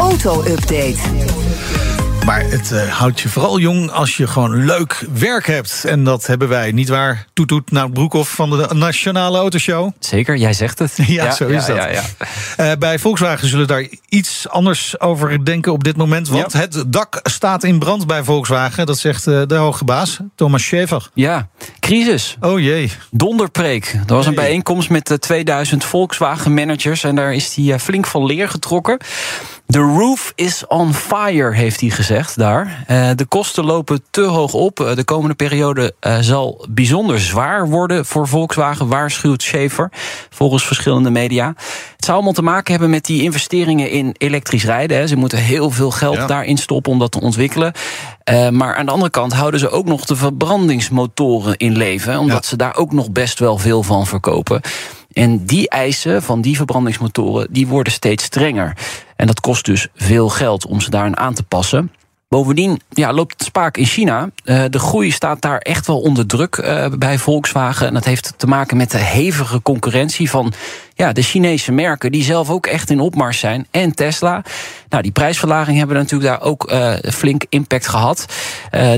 Auto-update. Maar het uh, houdt je vooral jong als je gewoon leuk werk hebt. En dat hebben wij, niet waar? Toet toet naar Broekhoff van de Nationale Autoshow. Zeker, jij zegt het. ja, zo is ja, dat. Uh, bij Volkswagen zullen daar iets anders over denken op dit moment. Want het dak staat in brand bij Volkswagen. Dat zegt uh, de hoge baas, Thomas Schäfer. Ja, crisis. Oh jee. Donderpreek. Er was een bijeenkomst met 2000 Volkswagen managers. En daar is hij flink van leer getrokken. The roof is on fire, heeft hij gezegd daar. Uh, de kosten lopen te hoog op. Uh, de komende periode uh, zal bijzonder zwaar worden voor Volkswagen, waarschuwt Schaefer, volgens verschillende media. Het zou allemaal te maken hebben met die investeringen in elektrisch rijden. Ze moeten heel veel geld ja. daarin stoppen om dat te ontwikkelen. maar aan de andere kant houden ze ook nog de verbrandingsmotoren in leven, omdat ja. ze daar ook nog best wel veel van verkopen. En die eisen van die verbrandingsmotoren die worden steeds strenger. En dat kost dus veel geld om ze daarin aan te passen. Bovendien ja, loopt het spaak in China. Uh, de groei staat daar echt wel onder druk uh, bij Volkswagen. En dat heeft te maken met de hevige concurrentie van ja, de Chinese merken... die zelf ook echt in opmars zijn. En Tesla. Nou, die prijsverlaging hebben natuurlijk daar ook uh, flink impact gehad.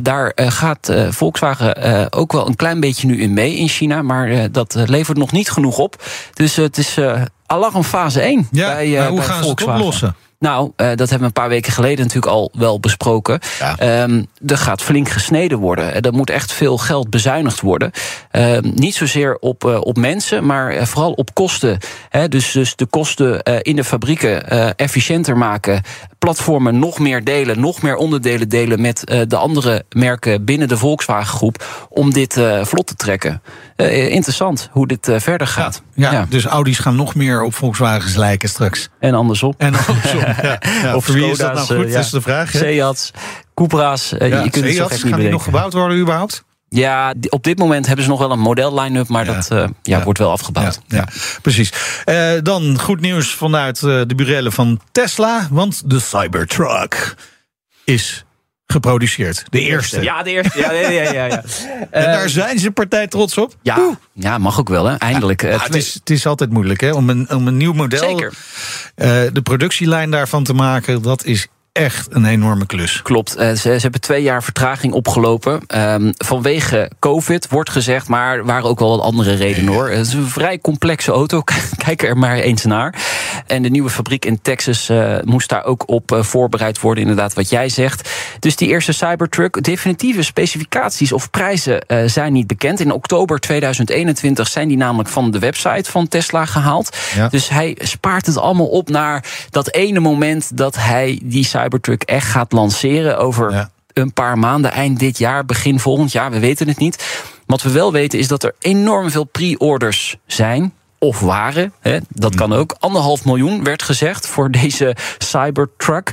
daar gaat Volkswagen ook wel een klein beetje nu in mee in China. Maar dat levert nog niet genoeg op. Dus het is alarm fase 1 ja, bij, maar hoe bij gaan Volkswagen. ze het oplossen? Nou, uh, dat hebben we een paar weken geleden natuurlijk al wel besproken. Ja. Um, er gaat flink gesneden worden. Er moet echt veel geld bezuinigd worden. Uh, niet zozeer op, uh, op mensen, maar vooral op kosten. He, dus, dus de kosten in de fabrieken efficiënter maken. Platformen nog meer delen, nog meer onderdelen delen met de andere merken binnen de Volkswagen groep. Om dit vlot te trekken. Interessant hoe dit verder gaat. Ja, dus Audi's gaan nog meer op Volkswagens lijken straks. En andersom. En andersom. Ja, ja. Of voor wie is dat nou goed, ja. is de vraag. Seats, Cupra's, je kunt het zo gek niet nog gebouwd worden überhaupt? Ja, op dit moment hebben ze nog wel een model line-up, maar dat uh, ja, wordt wel afgebouwd. Ja, ja. precies. Uh, dan goed nieuws vanuit uh, de burelen van Tesla, want de Cybertruck is geproduceerd. De eerste. Ja, de eerste. Ja, ja, ja, ja, ja. en daar zijn ze partij trots op. Ja, ja mag ook wel, hè? eindelijk. Ja, het, is, het is altijd moeilijk hè? Om, een, om een nieuw model, Zeker. Uh, de productielijn daarvan te maken, dat is echt een enorme klus. Klopt. Uh, ze, ze, hebben twee jaar vertraging opgelopen. Um, vanwege COVID wordt gezegd, maar er waren ook wel wat andere redenen hoor. Het is een vrij complexe auto. Kijk er maar eens naar. En de nieuwe fabriek in Texas uh, moest daar ook op uh, voorbereid worden, inderdaad, wat jij zegt. Dus die eerste Cybertruck, definitieve specificaties of prijzen zijn niet bekend. In oktober 2021 zijn die namelijk van de website van Tesla gehaald. Ja. Dus hij spaart het allemaal op naar dat ene moment dat hij die Cybertruck echt gaat lanceren over ja. een paar maanden, eind dit jaar, begin volgend jaar. We weten het niet. Wat we wel weten is dat er enorm veel pre-orders zijn. Of waren, hè, dat kan ook. Anderhalf miljoen werd gezegd voor deze Cybertruck.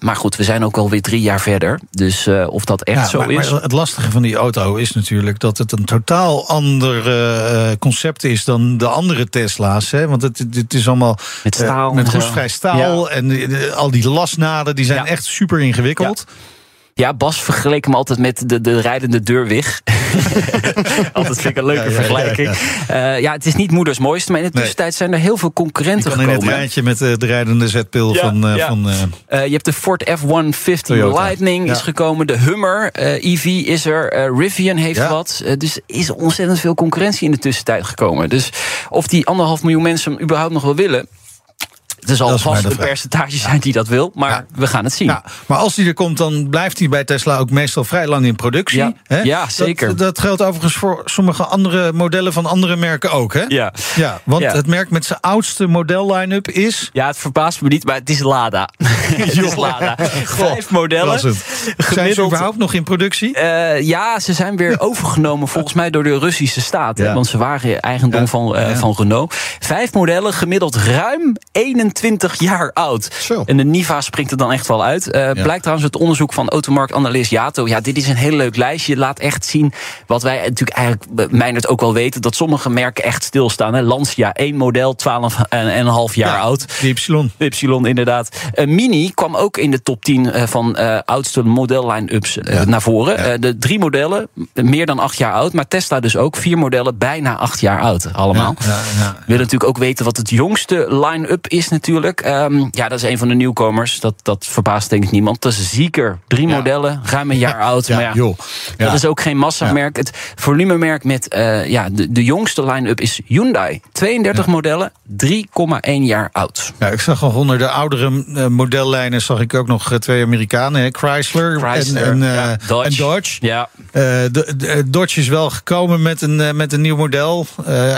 Maar goed, we zijn ook alweer drie jaar verder. Dus uh, of dat echt ja, zo maar, is. Maar het lastige van die auto is natuurlijk dat het een totaal ander uh, concept is dan de andere Tesla's. Hè? Want het, het is allemaal met staal. Uh, met roestvrij staal. Ja. En al die lasnaden die zijn ja. echt super ingewikkeld. Ja, Bas vergeleek hem altijd met de, de rijdende deurwig. altijd vind ik een leuke ja, vergelijking. Ja, ja, uh, ja, het is niet moeders mooiste, maar in de tussentijd zijn er heel veel concurrenten gekomen. in het rijtje met uh, de rijdende zetpil van... Uh, van uh, je hebt de Ford F-150 Toyota. Lightning is gekomen. De Hummer EV is er. Rivian heeft wat. dus er is ontzettend veel concurrentie in de tussentijd gekomen. Dus of die anderhalf miljoen mensen hem überhaupt nog wel willen... Er zal vast een percentage zijn die dat wil, maar ja. we gaan het zien. Ja, maar als die er komt, dan blijft hij bij Tesla ook meestal vrij lang in productie. Ja, hè? ja zeker. Dat, dat, geldt overigens voor sommige andere modellen van andere merken ook. Hè? Ja. ja want het merk met zijn oudste model line-up is. Ja, het verbaast me niet, maar het is Lada. Het is Lada. Vijf modellen. Zijn ze Gemiddeld- überhaupt nog in productie? Eh, ja, ze zijn weer overgenomen volgens mij door de Russische staat. hè. Want ze waren eigendom van, ja. van Renault. Vijf modellen, gemiddeld ruim 21 jaar oud. Zo. En de Niva springt er dan echt wel uit. Eh, Blijkt trouwens uit onderzoek van automarktanalist Jato. Ja, dit is een heel leuk lijstje. Laat echt zien wat wij natuurlijk eigenlijk, Meijnerd ook wel weten... dat sommige merken echt stilstaan. Hè. Lancia, één model, 12 en, en een half jaar Ja, oud. Y. Y, inderdaad. Eh, Mini kwam ook in de top 10 eh, van eh, oudste model-line-ups eh, Ja. naar voren. De drie modellen, meer dan acht jaar oud. Maar Tesla dus ook. Vier modellen, bijna acht jaar oud allemaal. Ja, ja, ja. We willen natuurlijk ook weten wat het jongste line-up is natuurlijk. Ehm, ja, dat is een van de nieuwkomers. Dat, dat verbaast denk ik niemand. Dat is Zieker. Drie Ja. modellen, ruim een jaar oud. Ja, maar ja, joh. Ja. dat is ook geen massamerk. Het volumemerk met eh, ja, de, de jongste line-up is Hyundai. 32 modellen, 3,1 jaar oud. Ja, ik zag al onder de oudere eh, modellijnen zag ik ook nog eh, twee Amerikanen, hè, Chrysler, Chrysler, en, Dodge. en Dodge. Ja, de, de- Dodge is wel gekomen met een, met een nieuw model.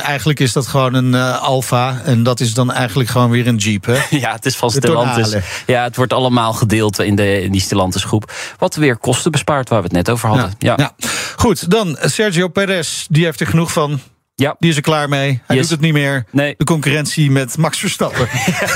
Eigenlijk is dat gewoon een Alfa. En dat is dan eigenlijk gewoon weer een Jeep. Hè? Ja, het is van Stellantis. Ja, het wordt allemaal gedeeld in, de, in die Stellantis groep. Wat weer kosten bespaart, waar we het net over hadden. Ja, Ja. Goed, dan Sergio Perez. Die heeft er genoeg van. Ja. Die is er klaar mee. Hij Yes. doet het niet meer. Nee. De concurrentie met Max Verstappen.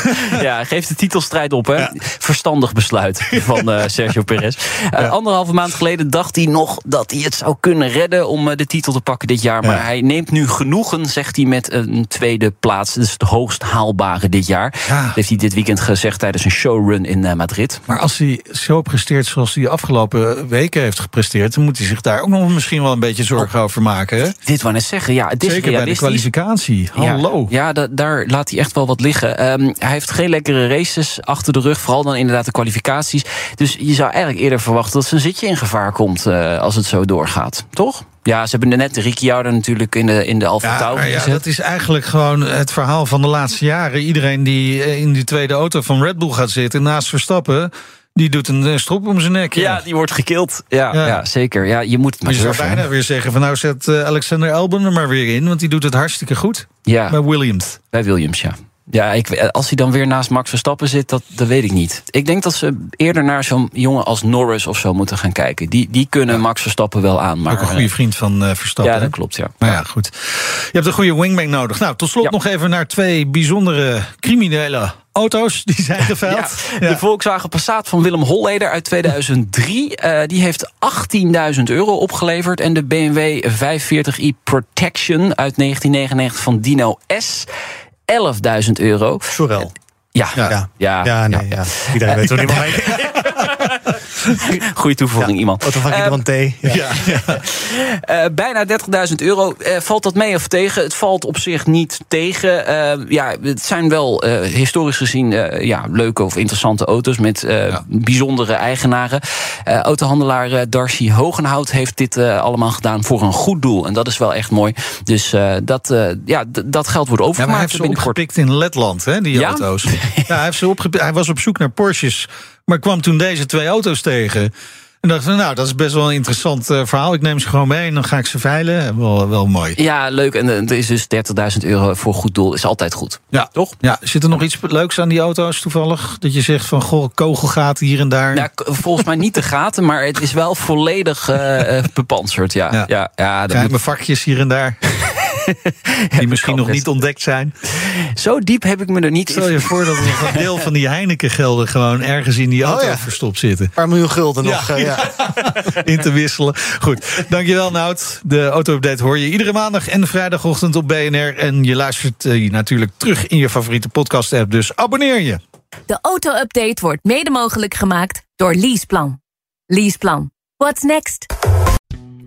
ja, geeft de titelstrijd op, hè? Ja. Verstandig besluit van eh, Sergio Perez. Eh, Anderhalve maand geleden dacht hij nog dat hij het zou kunnen redden om eh, de titel te pakken dit jaar. Maar Ja. hij neemt nu genoegen, zegt hij, met een tweede plaats. Dat is het hoogst haalbare dit jaar. Dat heeft hij dit weekend gezegd tijdens een showrun in Madrid. Maar als hij zo presteert zoals hij de afgelopen weken heeft gepresteerd... dan moet hij zich daar ook nog misschien wel een beetje zorgen over maken. Hè? Dit wou net zeggen, ja, het is Zeker bij de kwalificatie. Hallo. Ja, ja da- daar laat hij echt wel wat liggen. Ehm, hij heeft geen lekkere races achter de rug. Vooral dan inderdaad de kwalificaties. Dus je zou eigenlijk eerder verwachten dat zijn zitje in gevaar komt. eh, als het zo doorgaat. Toch? Ja, ze hebben net de Ricciardo natuurlijk in de, in de Alfa Ja, Tauri maar ja, gezet. dat is eigenlijk gewoon het verhaal van de laatste jaren. Iedereen die eh, in die tweede auto van Red Bull gaat zitten naast Verstappen... die doet een strop om zijn nek. Ja, die wordt gekild. Ja, Ja. ja. zeker. Ja, je moet maar je zou bijna weer zeggen van nou zet eh, Alexander Albon er maar weer in... want die doet het hartstikke goed Ja, bij Williams. bij Williams, ja. Ja, ik, als hij dan weer naast Max Verstappen zit, dat, dat weet ik niet. Ik denk dat ze eerder naar zo'n jongen als Norris of zo moeten gaan kijken. Die, die kunnen Max Verstappen wel aan. Maar, Ook een goede vriend van eh, Verstappen. Ja, dat klopt, ja. Maar ja, goed. Je hebt een goede wingman nodig. Nou, tot slot Ja. nog even naar twee bijzondere criminele auto's die zijn geveild. Ja, de Volkswagen Passat van Willem Holleder uit 2003. eh, die heeft 18.000 euro opgeleverd. En de BMW 540i Protection uit 1999 van Dino S. 11.000 euro. Sorel. Ja, Ja. ja, Ja, ja. nee, ja. Iedereen weet wat ik bedoel. Goede toevoeging, iemand. Auto van Ehm, van thee. Ja. Ja, ja. Eh, bijna 30.000 euro. Eh, valt dat mee of tegen? Het valt op zich niet tegen. Eh, ja, het zijn wel eh, historisch gezien eh, ja, leuke of interessante auto's met eh, Ja. bijzondere eigenaren. Eh, autohandelaar eh, Darcy Hogenhout heeft dit eh, allemaal gedaan voor een goed doel. En dat is wel echt mooi. Dus eh, dat, eh, ja, dat geld wordt Ja, overgemaakt maar hij heeft ze opgepikt in Letland, hè, die Ja? auto's. Ja, hij, heeft ze opgepikt. hij was op zoek naar Porsches, maar kwam toen deze twee auto's tegen. En dacht van, nou, dat is best wel een interessant eh, verhaal. Ik neem ze gewoon mee en dan ga ik ze veilen. Wel, wel mooi. Ja, leuk. En eh, het is dus 30.000 euro voor goed doel. Is altijd goed. Ja. Toch? Ja, zit er nog iets leuks aan die auto's toevallig? Dat je zegt van, goh, kogelgaten hier en daar. K- volgens mij niet de gaten, maar het is wel volledig eh, eh, bepantserd. Ja, Ja. ja. ja, dat moet- vakjes hier en daar. Die misschien nog best. niet ontdekt zijn. Zo diep heb ik me er niet Stel je voor dat er nog een deel van die Heineken-gelden gewoon ergens in die auto ja. verstopt zitten. Een paar miljoen gulden nog. Ja. eh, ja. in te wisselen. Goed, dankjewel Nout. De auto-update hoor je iedere maandag en vrijdagochtend op BNR. En je luistert eh, natuurlijk terug in je favoriete podcast-app. Dus abonneer je. De auto-update wordt mede mogelijk gemaakt door Leaseplan. Leaseplan. What's next?